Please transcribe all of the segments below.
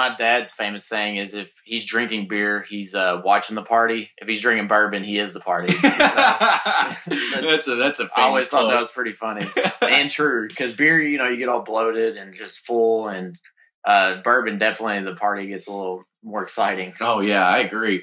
my dad's famous saying is if he's drinking beer, he's uh, watching the party. If he's drinking bourbon, he is the party. that's a that's a famous I always thought quote. that was pretty funny and true because beer, you know, you get all bloated and just full, and uh, bourbon definitely the party gets a little more exciting. Oh yeah, I agree.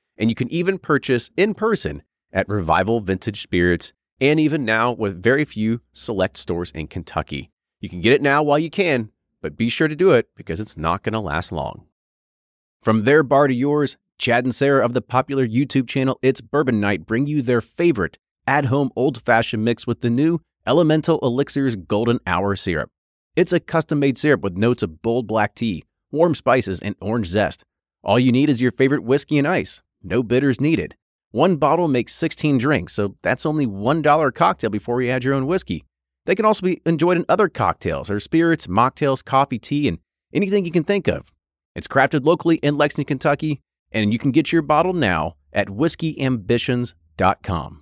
and you can even purchase in person at Revival Vintage Spirits, and even now with very few select stores in Kentucky. You can get it now while you can, but be sure to do it because it's not going to last long. From their bar to yours, Chad and Sarah of the popular YouTube channel It's Bourbon Night bring you their favorite at home old fashioned mix with the new Elemental Elixirs Golden Hour syrup. It's a custom made syrup with notes of bold black tea, warm spices, and orange zest. All you need is your favorite whiskey and ice. No bitters needed. One bottle makes 16 drinks, so that's only $1 a cocktail before you add your own whiskey. They can also be enjoyed in other cocktails or spirits, mocktails, coffee, tea, and anything you can think of. It's crafted locally in Lexington, Kentucky, and you can get your bottle now at whiskeyambitions.com.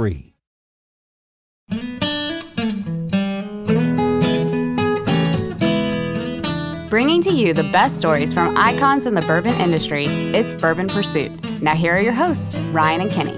Bringing to you the best stories from icons in the bourbon industry, it's Bourbon Pursuit. Now, here are your hosts, Ryan and Kenny.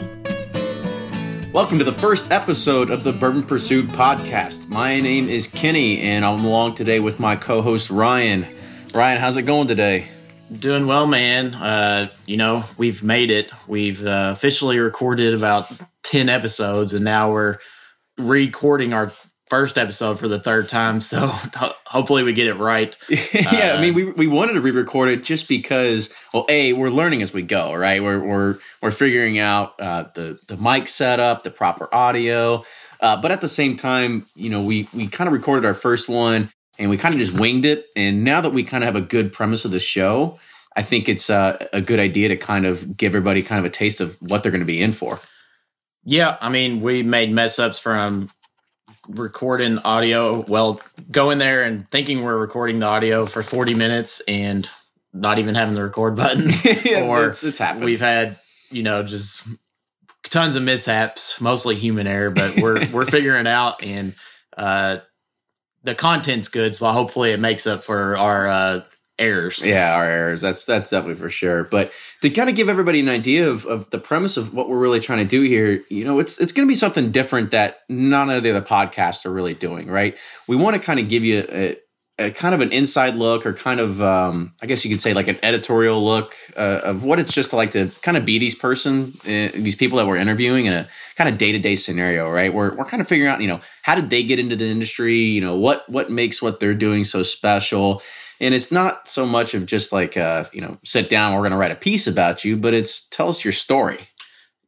Welcome to the first episode of the Bourbon Pursuit podcast. My name is Kenny, and I'm along today with my co-host Ryan. Ryan, how's it going today? Doing well, man. Uh, you know, we've made it. We've uh, officially recorded about 10 episodes, and now we're recording our first episode for the third time. So ho- hopefully we get it right. yeah, Uh, I mean, we, we wanted to re-record it just because, well, a we're learning as we go, right? We're we're we're figuring out uh, the the mic setup, the proper audio, uh, but at the same time, you know, we we kind of recorded our first one and we kind of just winged it. And now that we kind of have a good premise of the show, I think it's uh, a good idea to kind of give everybody kind of a taste of what they're going to be in for. Yeah, I mean, we made mess ups from recording audio. Well, going there and thinking we're recording the audio for 40 minutes and not even having the record button. Yeah, or it's- it's happened. We've had, you know, just tons of mishaps, mostly human error, but we're we're figuring it out and uh the content's good, so hopefully it makes up for our uh errors. Yeah, our errors. That's that's definitely for sure. But to kind of give everybody an idea of, of the premise of what we're really trying to do here, you know, it's it's going to be something different that none of the other podcasts are really doing. Right? We want to kind of give you a, a kind of an inside look, or kind of, um, I guess you could say, like an editorial look uh, of what it's just like to kind of be these person, uh, these people that we're interviewing in a kind of day to day scenario. Right? We're we're kind of figuring out, you know, how did they get into the industry? You know, what what makes what they're doing so special and it's not so much of just like uh you know sit down we're going to write a piece about you but it's tell us your story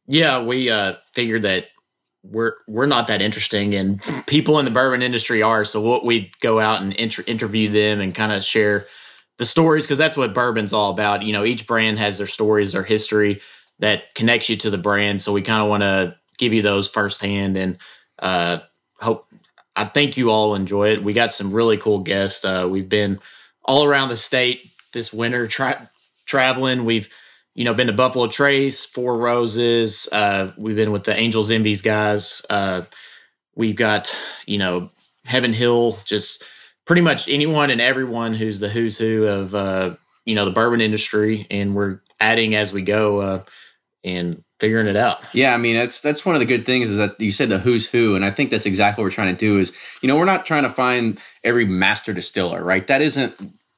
Yeah, we uh figured that we're we're not that interesting and people in the bourbon industry are, so what we go out and inter- interview them and kind of share the stories because that's what bourbon's all about. You know, each brand has their stories, their history that connects you to the brand. So we kind of want to give you those firsthand and uh hope I think you all enjoy it. We got some really cool guests. Uh we've been all around the state this winter tra- traveling. We've you know, been to Buffalo Trace, Four Roses. Uh, we've been with the Angels Envies guys. Uh, we've got, you know, Heaven Hill, just pretty much anyone and everyone who's the who's who of uh, you know the bourbon industry, and we're adding as we go uh, and figuring it out. Yeah, I mean that's that's one of the good things is that you said the who's who, and I think that's exactly what we're trying to do. Is you know we're not trying to find every master distiller, right? That isn't.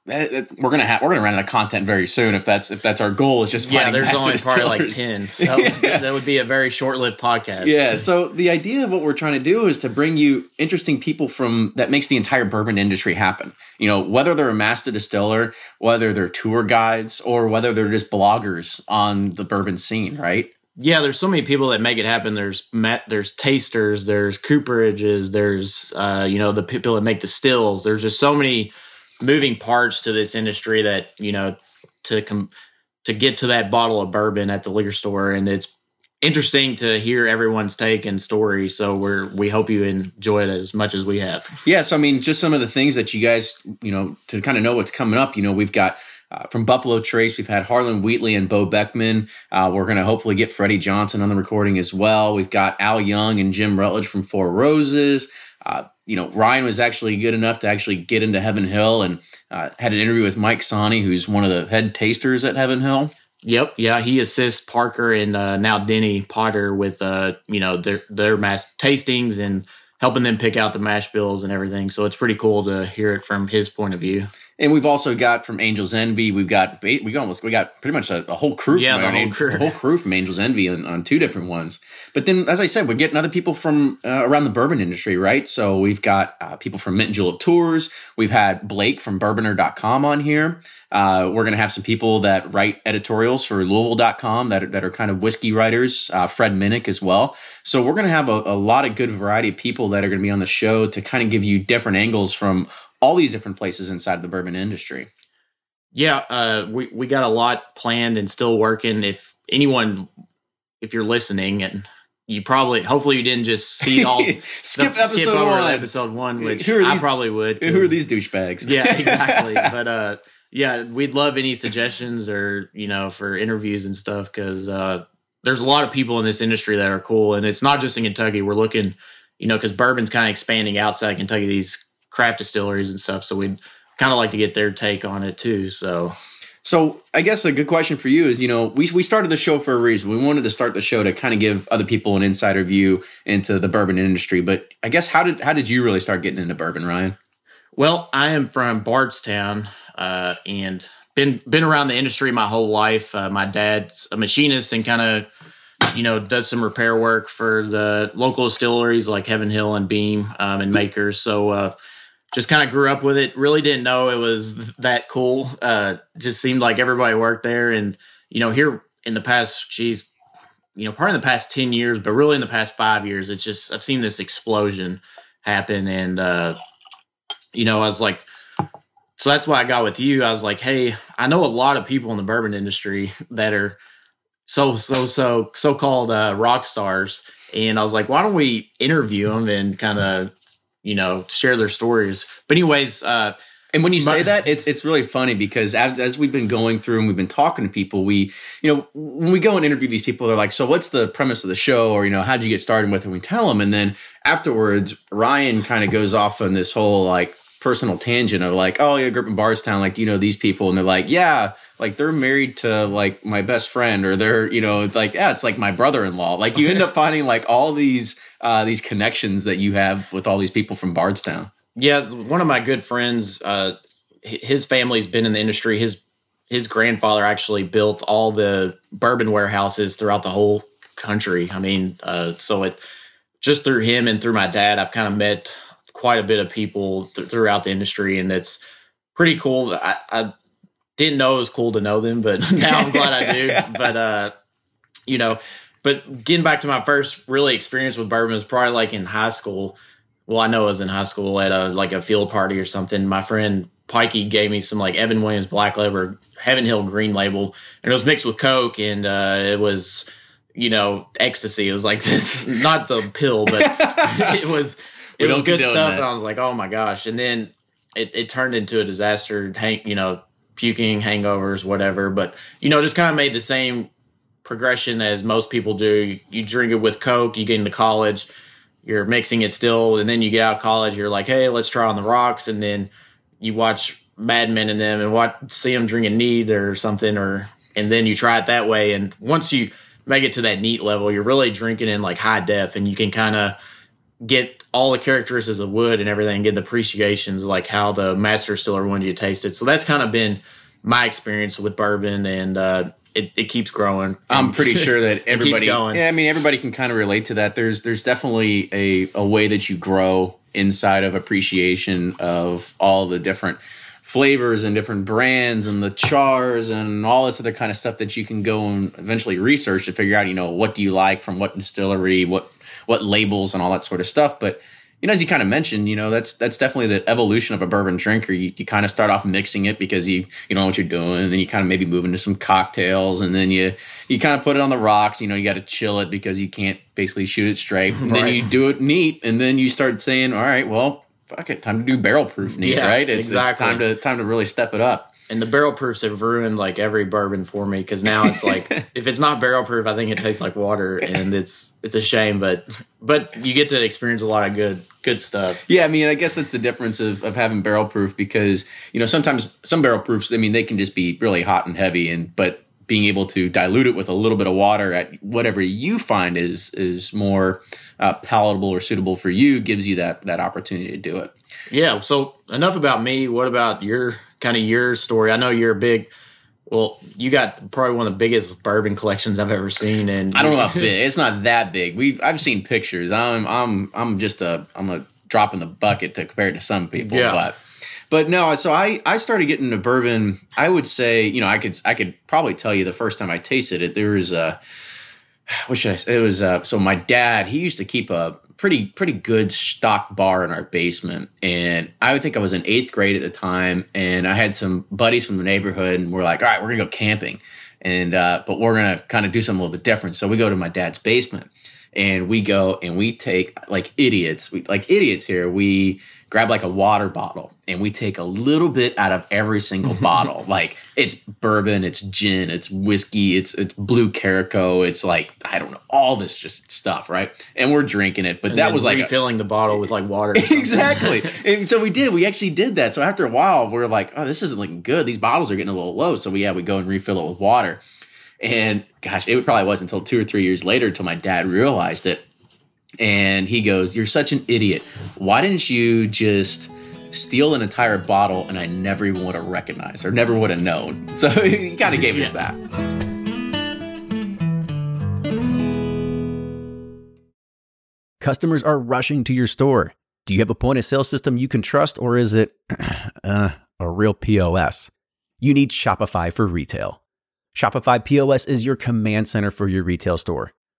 We're gonna have we're gonna run out of content very soon if that's if that's our goal is just yeah. There's only probably like ten, so that would be a very short-lived podcast. Yeah. So the idea of what we're trying to do is to bring you interesting people from that makes the entire bourbon industry happen. You know, whether they're a master distiller, whether they're tour guides, or whether they're just bloggers on the bourbon scene, right? yeah, there's so many people that make it happen. There's met, there's tasters, there's cooperages, there's uh, you know the people that make the stills. There's just so many moving parts to this industry that you know to com- to get to that bottle of bourbon at the liquor store, and it's interesting to hear everyone's take and story. So we're we hope you enjoy it as much as we have. Yeah, so I mean, just some of the things that you guys, you know, to kind of know what's coming up. You know, we've got uh, from Buffalo Trace, we've had Harlan Wheatley and Bo Beckman. Uh, we're going to hopefully get Freddie Johnson on the recording as well. We've got Al Young and Jim Rutledge from Four Roses. Uh, you know, Ryan was actually good enough to actually get into Heaven Hill and uh, had an interview with Mike Sani, who's one of the head tasters at Heaven Hill. Yep, yeah, he assists Parker and uh, now Denny Potter with uh, you know their their mass tastings and helping them pick out the mash bills and everything. So it's pretty cool to hear it from his point of view. And we've also got from Angels Envy, we've got we got almost we got pretty much a, a whole crew. Yeah, from the whole crew. whole crew from Angels Envy on, on two different ones. But then, as I said, we're getting other people from uh, around the bourbon industry, right? So we've got uh, people from Mint and Julep Tours. We've had Blake from Bourbonr.com on here. Uh, we're going to have some people that write editorials for Louisville.com that are, that are kind of whiskey writers. Uh, Fred Minnick as well. So we're going to have a, a lot of good variety of people that are going to be on the show to kind of give you different angles from all these different places inside the bourbon industry. Yeah, uh, we we got a lot planned and still working. If anyone, if you're listening, and you probably, hopefully, you didn't just see all skip the- episode over one. episode one, which are I these- probably would. Who are these douchebags? yeah, exactly. but uh, yeah, we'd love any suggestions or you know for interviews and stuff because uh, there's a lot of people in this industry that are cool, and it's not just in Kentucky. We're looking, you know, because bourbon's kind of expanding outside Kentucky. These craft distilleries and stuff, so we'd kind of like to get their take on it too. So So I guess a good question for you is, you know, we we started the show for a reason. We wanted to start the show to kind of give other people an insider view into the bourbon industry. But I guess how did how did you really start getting into bourbon, Ryan? Well, I am from Bardstown uh, and been been around the industry my whole life. Uh, my dad's a machinist and kind of you know does some repair work for the local distilleries like Heaven Hill and Beam um, and Makers. So uh, just kind of grew up with it. Really didn't know it was that cool. Uh, just seemed like everybody worked there, and you know here in the past, geez, you know probably in the past ten years, but really in the past five years, it's just I've seen this explosion happen and. uh you know, I was like, so that's why I got with you. I was like, hey, I know a lot of people in the bourbon industry that are so so so so called uh, rock stars, and I was like, why don't we interview them and kind of you know share their stories? But anyways, uh, And when you say that, it's it's really funny because as as we've been going through and we've been talking to people, we you know when we go and interview these people, they're like, "So what's the premise of the show?" Or you know, "How'd you get started with?" it? And we tell them, and then afterwards, Ryan kind of goes off on this whole like personal tangent of like, "Oh, yeah, grew up in Bardstown, like you know these people," and they're like, "Yeah." Like they're married to like my best friend, or they're you know like yeah, it's like my brother-in-law. Like you end up finding like all these uh, these connections that you have with all these people from Bardstown. Yeah, one of my good friends, uh, his family's been in the industry. His his grandfather actually built all the bourbon warehouses throughout the whole country. I mean, uh, so it just through him and through my dad, I've kind of met quite a bit of people th- throughout the industry, and it's pretty cool. I, I didn't know it was cool to know them, but now I'm glad I do. But uh, you know, but getting back to my first really experience with bourbon was probably like in high school well, I know it was in high school at a like a field party or something. My friend Pikey gave me some like Evan Williams Black Label, Heaven Hill Green Label, and it was mixed with Coke, and uh, it was you know ecstasy. It was like this, not the pill, but it was We it was good stuff. that. And I was like, oh my gosh! And then it, it turned into a disaster. Hang, you know, puking, hangovers, whatever. But you know, just kind of made the same progression as most people do. You, drink it with Coke, you get into college, you're mixing it still, and then you get out of college, you're like, hey, let's try on the rocks, and then you watch Mad Men in them and watch see them drinking neat or something, or and then you try it that way. And once you make it to that neat level, you're really drinking in like high def, and you can kind of get all the characteristics of wood and everything, get the appreciations like how the master distiller wanted you to taste it. So that's kind of been my experience with bourbon, and uh, it, it keeps growing. I'm um, pretty sure that everybody. going. Yeah, I mean everybody can kind of relate to that. There's there's definitely a a way that you grow inside of appreciation of all the different flavors and different brands and the chars and all this other kind of stuff that you can go and eventually research to figure out you know what do you like from what distillery what what labels and all that sort of stuff but you know as you kind of mentioned you know that's that's definitely the evolution of a bourbon drinker you, you kind of start off mixing it because you you don't know what you're doing and then you kind of maybe move into some cocktails and then you you kind of put it on the rocks you know you got to chill it because you can't basically shoot it straight and then you do it neat and then you start saying all right well fuck it time to do barrel proof neat Yeah, right it's, exactly. it's time to time to really step it up and the barrel proofs have ruined like every bourbon for me because now it's like if it's not barrel proof, I think it tastes like water, and it's it's a shame. But but you get to experience a lot of good good stuff. Yeah, I mean, I guess that's the difference of, of having barrel proof because you know sometimes some barrel proofs, I mean, they can just be really hot and heavy, and but being able to dilute it with a little bit of water at whatever you find is is more uh, palatable or suitable for you gives you that that opportunity to do it. Yeah. So enough about me. What about your kind of your story? I know you're a big. Well, you got probably one of the biggest bourbon collections I've ever seen, and I don't know about big. It's not that big. We've I've seen pictures. I'm I'm I'm just a I'm a drop in the bucket to compare it to some people. Yeah. But but no, so I I started getting into bourbon. I would say you know I could I could probably tell you the first time I tasted it. There was a what should I say? It was uh, so my dad he used to keep a pretty pretty good stock bar in our basement, and I would think I was in eighth grade at the time, and I had some buddies from the neighborhood, and we're like, all right, we're gonna go camping, and uh, but we're gonna kind of do something a little bit different. So we go to my dad's basement, and we go and we take like idiots, we like idiots here. We grab like a water bottle and we take a little bit out of every single bottle. Like it's bourbon, it's gin, it's whiskey, it's it's blue curacao, it's like I don't know, all this just stuff, right? And we're drinking it, but And that was like a- refilling the bottle with like water. exactly. and so we did. We actually did that. So after a while, we are like, oh, this isn't looking good. These bottles are getting a little low. So we yeah, we go and refill it with water. And gosh, it probably wasn't until two or three years later until my dad realized it. And he goes, You're such an idiot. Why didn't you just steal an entire bottle and I never even would have recognized or never would have known? So he kind of gave us that. Customers are rushing to your store. Do you have a point of sale system you can trust, or is it uh, a real POS? You need Shopify for retail. Shopify POS is your command center for your retail store.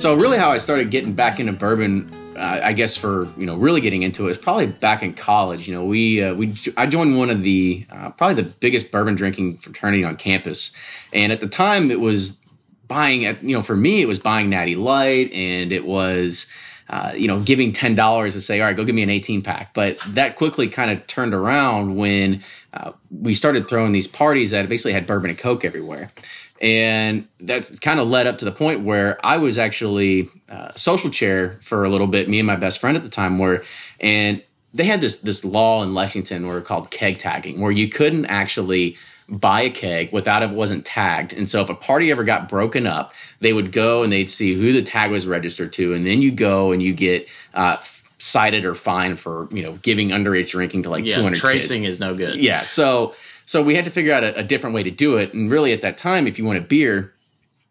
So really, how I started getting back into bourbon, uh, I guess for you know really getting into it is probably back in college. You know, we uh, we I joined one of the uh, probably the biggest bourbon drinking fraternity on campus, and at the time it was buying at you know for me it was buying Natty Light and it was uh, you know, giving ten dollars to say, all right, go give me an eighteen pack. But that quickly kind of turned around when uh, we started throwing these parties that basically had bourbon and coke everywhere. And that's kind of led up to the point where I was actually uh, social chair for a little bit, me and my best friend at the time were, and they had this this law in Lexington where it called keg tagging, where you couldn't actually buy a keg without it wasn't tagged. And so if a party ever got broken up, they would go and they'd see who the tag was registered to, and then you go and you get uh, cited or fined for you know giving underage drinking to like Yeah, 200 tracing kids. is no good. Yeah, so so we had to figure out a, a different way to do it. And really, at that time, if you wanted beer,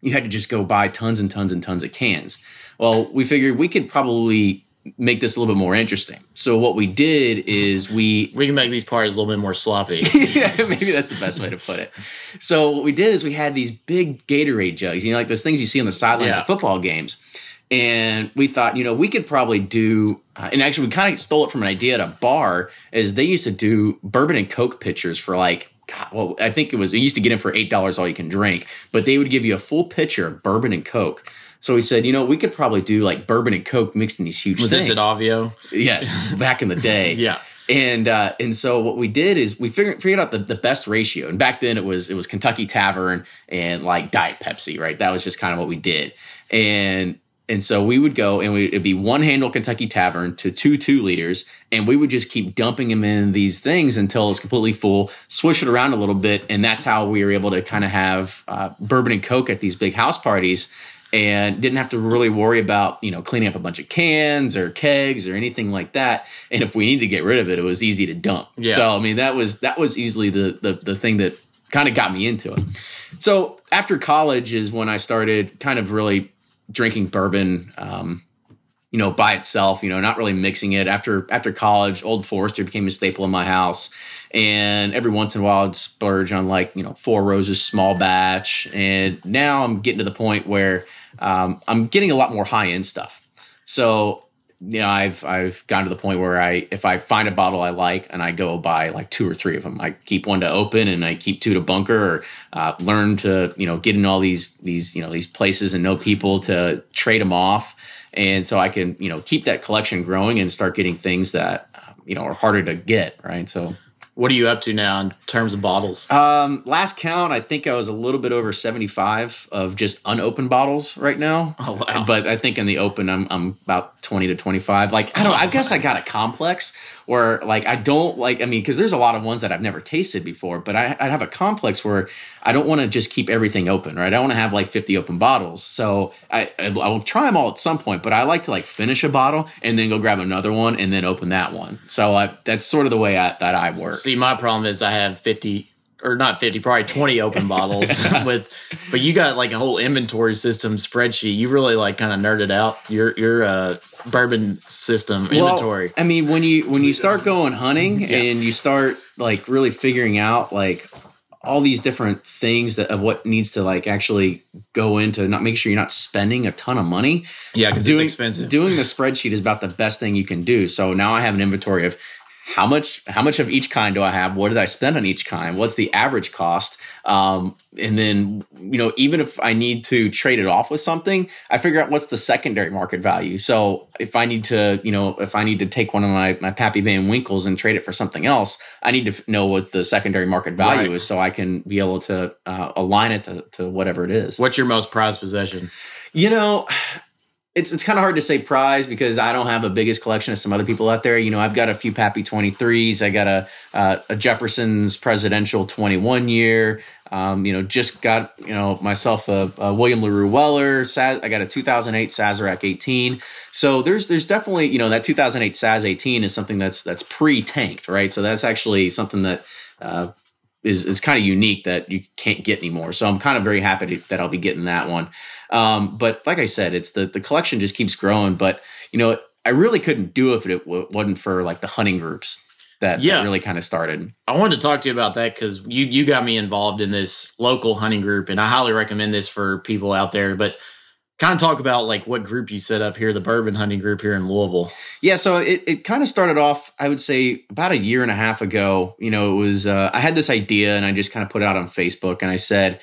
you had to just go buy tons and tons and tons of cans. Well, we figured we could probably make this a little bit more interesting. So what we did is we We can make these parties a little bit more sloppy. yeah, maybe that's the best way to put it. So what we did is we had these big Gatorade jugs, you know, like those things you see on the sidelines Yeah. of football games. And we thought, you know, we could probably do, uh, and actually we kind of stole it from an idea at a bar, is they used to do bourbon and Coke pitchers for like, God, well, I think it was, you used to get them for $8 all you can drink, but they would give you a full pitcher of bourbon and Coke. So we said, you know, we could probably do like bourbon and Coke mixed in these huge Was things. this at Avio? Yes, back in the day. Yeah. And uh, and so what we did is we figured figured out the, the best ratio. And back then it was it was Kentucky Tavern and like Diet Pepsi, right? That was just kind of what we did. And and so we would go and we, it'd be one handle Kentucky Tavern to two two liters, and we would just keep dumping them in these things until it's completely full. Swish it around a little bit, and that's how we were able to kind of have uh, bourbon and coke at these big house parties and didn't have to really worry about you know cleaning up a bunch of cans or kegs or anything like that. And if we needed to get rid of it, it was easy to dump. Yeah. So I mean that was that was easily the the, the thing that kind of got me into it. So after college is when I started kind of really drinking bourbon. Um, you know, by itself, you know, not really mixing it. After after college, Old Forester became a staple in my house, and every once in a while, I'd splurge on like you know Four Roses small batch. And now I'm getting to the point where um, I'm getting a lot more high end stuff. So you know, I've I've gotten to the point where I if I find a bottle I like and I go buy like two or three of them. I keep one to open and I keep two to bunker, or uh, learn to you know get in all these these you know these places and know people to trade them off, and so I can you know keep that collection growing and start getting things that um, you know are harder to get. Right, so. What are you up to now in terms of bottles? Um, last count, I think I was a little bit over seventy-five of just unopened bottles right now. Oh, wow. But I think in the open, I'm I'm about twenty to twenty-five. Like I don't, I guess I got a complex where like I don't like. I mean, because there's a lot of ones that I've never tasted before, but I I have a complex where I don't want to just keep everything open, right? I want to have like fifty open bottles. So I I will try them all at some point, but I like to like finish a bottle and then go grab another one and then open that one. So I, that's sort of the way I, that I work. See, my problem is I have 50 or not 50, probably 20 open bottles with but you got like a whole inventory system spreadsheet. You really like kind of nerded out your your uh bourbon system inventory. Well, I mean, when you when you start going hunting and you start like really figuring out like all these different things that of what needs to like actually go into not make sure you're not spending a ton of money. yeah, cuz it's expensive. doing the spreadsheet is about the best thing you can do. So now I have an inventory of how much how much of each kind do I have? What did I spend on each kind? What's the average cost? Um, and then you know even if I need to trade it off with something, I figure out what's the secondary market value. So if I need to you know if I need to take one of my my Pappy Van Winkles and trade it for something else, I need to know what the secondary market value Right. is so I can be able to uh, align it to, to whatever it is. What's your most prized possession? You know, it's it's kind of hard to say prize because I don't have a biggest collection as some other people out there. You know, I've got a few Pappy 23s. I got a uh, a Jefferson's Presidential 21 year. Um, you know, just got you know myself a, a William Larue Weller. Saz, I got a 2008 Sazerac 18. So there's there's definitely you know that 2008 Saz 18 is something that's that's pre tanked, right? So that's actually something that. Uh, is, is kind of unique that you can't get anymore. So I'm kind of very happy to, that I'll be getting that one. Um, but like I said, it's the the collection just keeps growing. But you know, I really couldn't do it if it wasn't for like the hunting groups that, that Yeah. really kind of started. I wanted to talk to you about that because you you got me involved in this local hunting group, and I highly recommend this for people out there. But kind of talk about like what group you set up here, the bourbon hunting group here in Louisville. Yeah, so it, it kind of started off, I would say, about a year and a half ago. You know, it was uh, I had this idea and I just kind of put it out on Facebook and I said,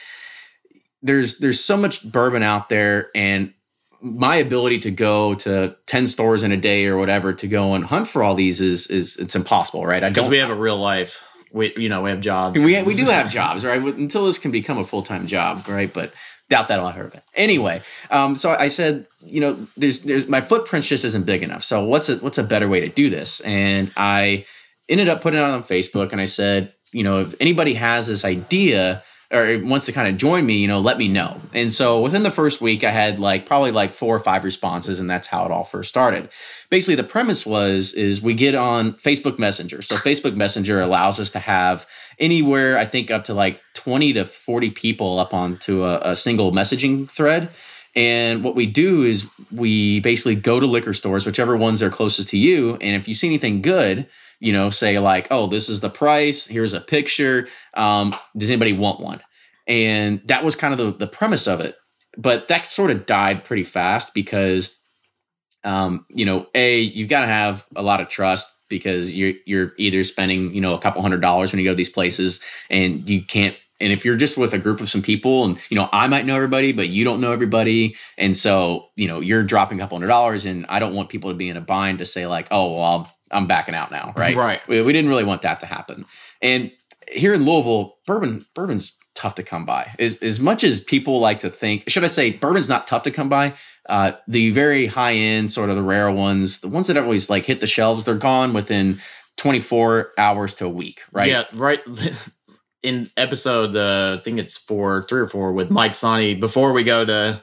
"There's there's so much bourbon out there, and my ability to go to 10 stores in a day or whatever to go and hunt for all these is is it's impossible, right? I Because don't we have a real life. We you know we have jobs. we, we do have jobs, right? Until this can become a full time job, right? But doubt that'll happen. Anyway, um, so I said, you know, there's there's my footprint just isn't big enough. So what's a what's a better way to do this? And I ended up putting it on Facebook, and I said, you know, if anybody has this idea or wants to kind of join me, you know, let me know. And so within the first week, I had like probably like four or five responses, and that's how it all first started. Basically, the premise was is we get on Facebook Messenger. So Facebook Messenger allows us to have anywhere I think up to like twenty to forty people up onto a, a single messaging thread. And what we do is we basically go to liquor stores, whichever ones are closest to you, and if you see anything good, you know, say like, "Oh, this is the price. Here's a picture. Um, does anybody want one?" And that was kind of the, the premise of it. But that sort of died pretty fast because, um, you know, a you've got to have a lot of trust because you're you're either spending you know a couple hundred dollars when you go to these places and you can't and if you're just with a group of some people and you know i might know everybody but you don't know everybody. And so you know you're dropping a couple hundred dollars and i don't want people to be in a bind to say like oh well i'm, I'm backing out now right? Right. we, we didn't really want that to happen. And here in louisville bourbon bourbon's tough to come by. As, as much as people like to think should i say bourbon's not tough to come by uh, the very high end sort of the rare ones the ones that always like hit the shelves they're gone within 24 hours to a week right Yeah, right. In episode, uh, I think it's four, three or four with Mike Sonny. Before we go to,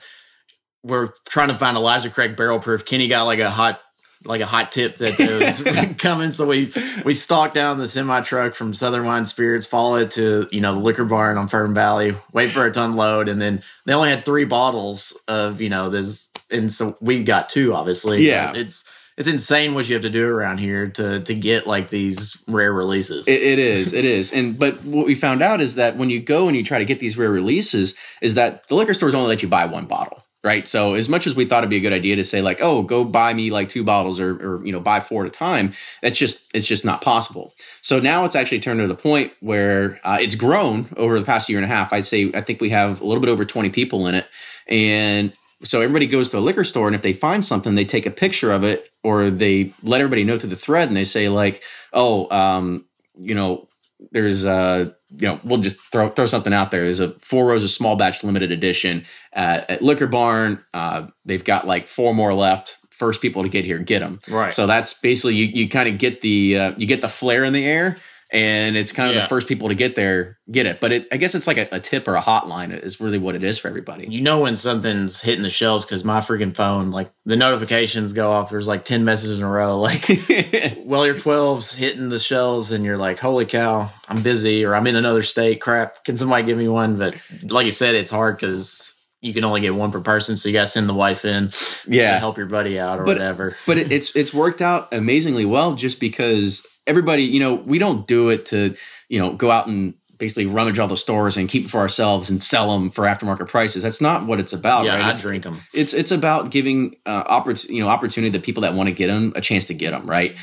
we're trying to find Elijah Craig barrel proof. Kenny got like a hot, like a hot tip that was coming, so we we stalked down the semi truck from Southern Wine Spirits, follow it to you know the liquor barn on Fern Valley, wait for it to unload, and then they only had three bottles of you know this, and so we've got two, obviously. Yeah. It's it's insane what you have to do around here to to get like these rare releases. It, it is, it is, and but what we found out is that when you go and you try to get these rare releases, is that the liquor stores only let you buy one bottle, right? So as much as we thought it'd be a good idea to say like, oh, go buy me like two bottles or or you know buy four at a time, that's just it's just not possible. So now it's actually turned to the point where uh, it's grown over the past year and a half. I'd say I think we have a little bit over twenty people in it, and so everybody goes to a liquor store and if they find something they take a picture of it or they let everybody know through the thread and they say like oh um, you know there's uh you know we'll just throw throw something out there. There's a four roses small batch limited edition at, at liquor barn. Uh, they've got like four more left. First people to get here get them Right. so that's basically you, you kind of get the uh, you get the flare in the air and it's kind of Yeah. the first people to get there get it but it, i guess it's like a, a tip or a hotline is really what it is for everybody you know when something's hitting the shelves because my freaking phone, like the notifications go off. There's like ten messages in a row. Like, well, your 12's hitting the shelves, and you're like, "Holy cow, I'm busy," or "I'm in another state." Crap, can somebody give me one? But like you said, it's hard because you can only get one per person, so you got to send the wife in Yeah. to help your buddy out or But- whatever. but it's it's worked out amazingly well just because everybody you know we don't do it to you know go out and basically rummage all the stores and keep it for ourselves and sell them for aftermarket prices that's not what it's about yeah, right I It's- drink them. it's it's about giving uh, oppor- you know opportunity to people that want to get them a chance to get them right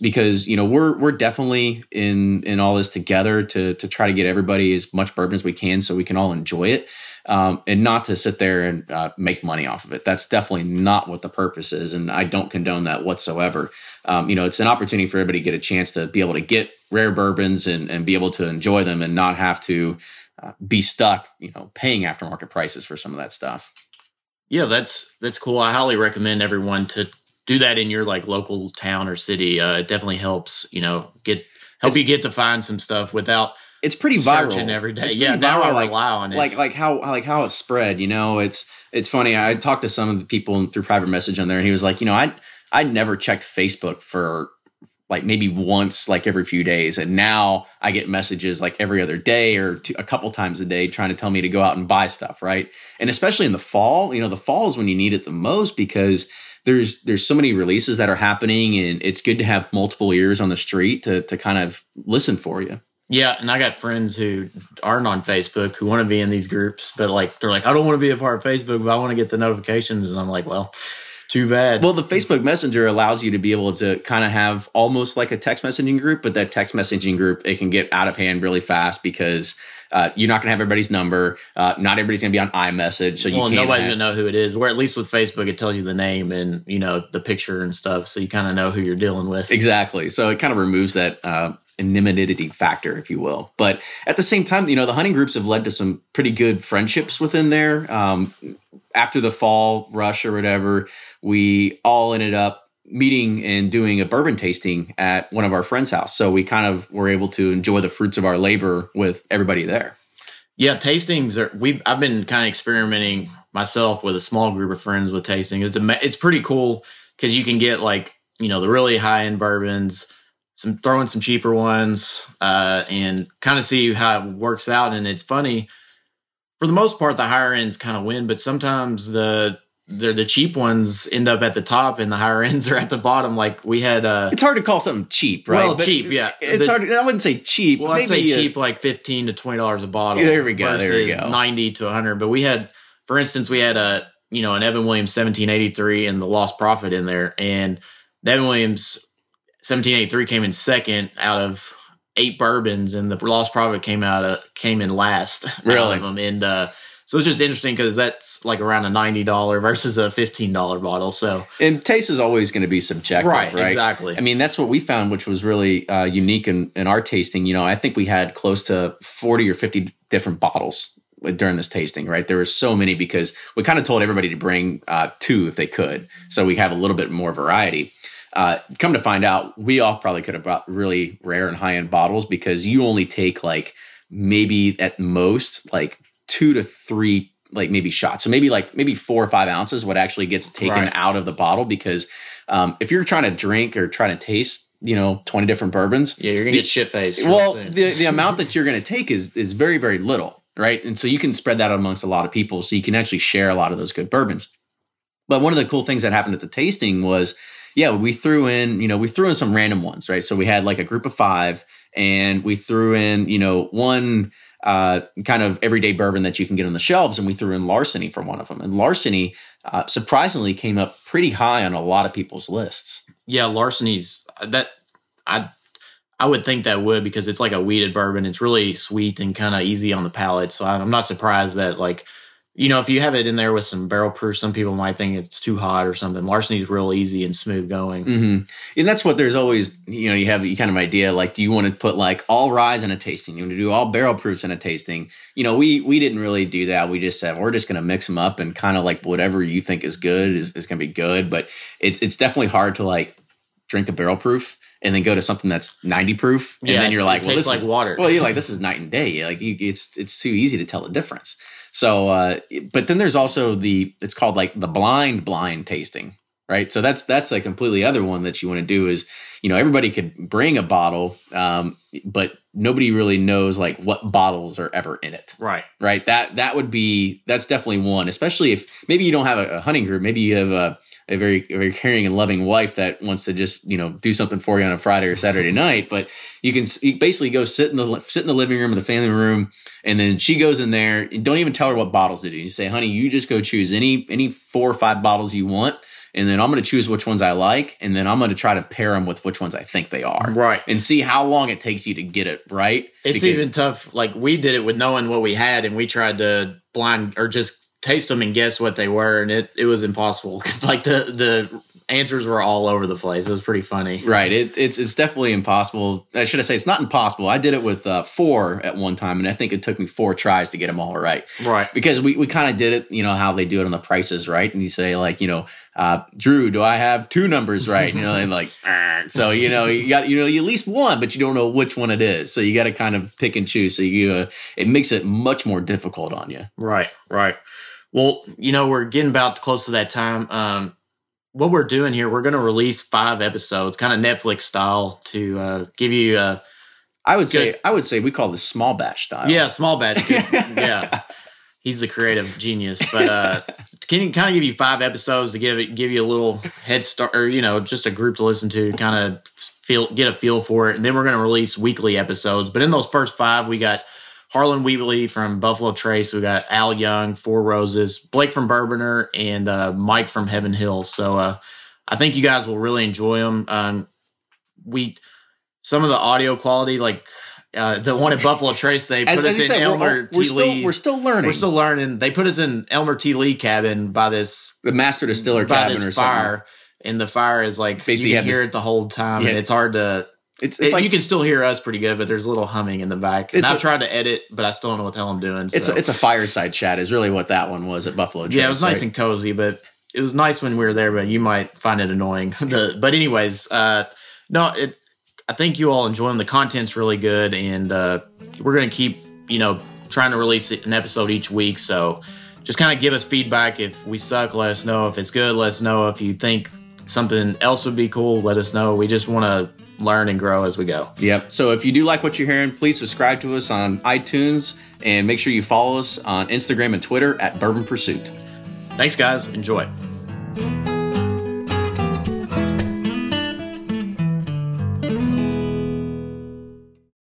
because you know we're we're definitely in in all this together to to try to get everybody as much bourbon as we can so we can all enjoy it um, and not to sit there and uh, make money off of it that's definitely not what the purpose is and I don't condone that whatsoever um, you know it's an opportunity for everybody to get a chance to be able to get rare bourbons and and be able to enjoy them and not have to uh, be stuck you know paying aftermarket prices for some of that stuff Yeah, that's that's cool. I highly recommend everyone to do that in your like local town or city. Uh, it definitely helps. You know, get help It's- you get to find some stuff without it's pretty viral searching every day. Yeah, now I viral, like, rely on it. like like how like how it's spread. You know, it's it's funny. I talked to some of the people through private message on there, and he was like, you know, I I never checked Facebook for like maybe once like every few days and now i get messages like every other day or two, a couple times a day trying to tell me to go out and buy stuff right and especially in the fall you know the fall is when you need it the most because there's there's so many releases that are happening and it's good to have multiple ears on the street to to kind of listen for you yeah, and I got friends who aren't on Facebook who want to be in these groups, but like they're like, I don't want to be a part of Facebook, but I want to get the notifications, and I'm like, well, too bad. Well, the Facebook Messenger allows you to be able to kind of have almost like a text messaging group, but that text messaging group it can get out of hand really fast because uh, you're not going to have everybody's number. Uh, not everybody's going to be on iMessage, so you well, nobody's gonna know who it is. Where at least with Facebook, it tells you the name and you know the picture and stuff, so you kind of know who you're dealing with. Exactly. So it kind of removes that uh, anonymity factor, if you will. But at the same time, you know, the hunting groups have led to some pretty good friendships within there. Um, after the fall rush or whatever, we all ended up meeting and doing a bourbon tasting at one of our friends' house. So we kind of were able to enjoy the fruits of our labor with everybody there. Yeah, tastings are. We I've been kind of experimenting myself with a small group of friends with tasting. It's a, it's pretty cool because you can get like you know the really high end bourbons, some throw in some cheaper ones, uh, and kind of see how it works out. And it's funny for the most part, the higher ends kind of win, but sometimes the the the cheap ones end up at the top and the higher ends are at the bottom. Like we had uh It's hard to call something cheap, right? Well, But cheap, yeah. It's The- hard. To, I wouldn't say cheap. Well, I'd say uh, cheap, like fifteen to twenty dollars a bottle. There we go, there we go. Ninety to hundred. But we had, for instance, we had a you know an Evan Williams seventeen eighty three and the Lost Prophet in there, and the Evan Williams seventeen eighty three came in second out of eight bourbons, and the Lost Prophet came out of, came in last. Really? of them, and uh, so it's just interesting because that's like around a ninety dollar versus a fifteen dollar bottle. So And taste is always going to be subjective, right? Right, exactly. I mean, that's what we found, which was really uh, unique in, in our tasting. You know, I think we had close to 40 or 50 different bottles during this tasting, right? There were so many because we kind of told everybody to bring uh, two if they could. So we have a little bit more variety. Uh, come to find out, we all probably could have brought really rare and high end bottles because you only take like maybe at most like two to three like maybe shots so maybe like maybe four or five ounces what actually gets taken Right. out of the bottle because um, if you're trying to drink or trying to taste you know 20 different bourbons yeah, you're gonna The- get shit faced. well the, the amount that you're going to take is is very very little right and so you can spread that amongst a lot of people so you can actually share a lot of those good bourbons but one of the cool things that happened at the tasting was yeah we threw in you know we threw in some random ones right so we had like a group of five and we threw in you know one uh, kind of everyday bourbon that you can get on the shelves and we threw in larceny for one of them and larceny uh, surprisingly came up pretty high on a lot of people's lists yeah, larceny's that I I would think that would because it's like a wheated bourbon. It's really sweet and kind of easy on the palate. So I'm not surprised that like you know if you have it in there with some barrel proof, some people might think it's too hot or something. Larceny's real easy and smooth going. hmm And that's what there's always, you know, you have you kind of idea like, do you want to put like all ryes in a tasting? You want to do all barrel proofs in a tasting? You know, we we didn't really do that. We just said we're just going to mix them up and kind of like whatever you think is good is, is going to be good. But it's it's definitely hard to like drink a barrel proof and then go to something that's 90 proof and Yeah, then you're like, well, tastes this like is water. Well, you're like, this is night and day. Like, you, it's it's too easy to tell the difference. So, uh, but then there's also the it's called like the blind blind tasting, right? So that's that's a completely other one that you want to do is you know everybody could bring a bottle, um, but nobody really knows like what bottles are ever in it, Right. right? That that would be that's definitely one, especially if maybe you don't have a, a hunting group, maybe you have a a very a very caring and loving wife that wants to just you know do something for you on a Friday or Saturday night, but you can you basically go sit in the sit in the living room or the family room, and then she goes in there. and Don't even tell her what bottles to do. You say, "Honey, you just go choose any any four or five bottles you want." And then I'm going to choose which ones I like, and then I'm going to try to pair them with which ones I think they are, Right. and see how long it takes you to get it right. It's Because- even tough. Like we did it with knowing what we had, and we tried to blind or just taste them and guess what they were, and it it was impossible. like the the answers were all over the place. It was pretty funny. Right. It, it's it's definitely impossible. I should I say it's not impossible. I did it with uh, four at one time, and I think it took me four tries to get them all right. Right. Because we, we kind of did it, you know, how they do it on the prices, right? And you say like, you know, uh, Drew, do I have two numbers right? You know, and like, so you know, you got you know, you at least one, but you don't know which one it is. So you got to kind of pick and choose. So you, uh, it makes it much more difficult on you. Right, right. Well, you know, we're getting about close to that time. Um, what we're doing here, we're going to release five episodes, kind of Netflix style, to uh, give you, uh, I would say I would say we call this small batch style. yeah, small batch. yeah, he's the creative genius, but uh, can kind of give you five episodes to give it, give you a little head start, or you know, just a group to listen to, kind of feel get a feel for it, and then we're going to release weekly episodes. But in those first five, we got Harlan Wheatley from Buffalo Trace. We got Al Young, Four Roses, Blake from Bourbonr, and uh, Mike from Heaven Hill. So uh, I think you guys will really enjoy them. Um, we some of the audio quality, like Uh, the one at Buffalo Trace, they As- put as us in said, we're- Elmer we're T. still- we're still learning. We're still learning. They put us in Elmer T. Lee cabin by this the master distiller cabin or something. fire, and the fire is like Basically, you can hear this- it the whole time, Yeah. and it's hard to. It's It, like you can still hear us pretty good, but there's a little humming in the back. And I've a- tried to edit, but I still don't know what the hell I'm doing. it's a, it's a fireside chat is really what that one was at Buffalo. yeah, it was nice right? and cozy, but it was nice when we were there. But you might find it annoying. the but anyways, uh, no, it. I think you all enjoying the content's really good, and uh, we're gonna keep you know trying to release an episode each week. So just kind of give us feedback. If we suck, let us know. If it's good, let us know. If you think something else would be cool, let us know. We just want to learn and grow as we go. Yep. So if you do like what you're hearing, please subscribe to us on iTunes and make sure you follow us on Instagram and Twitter at Bourbon Pursuit. Thanks, guys. Enjoy.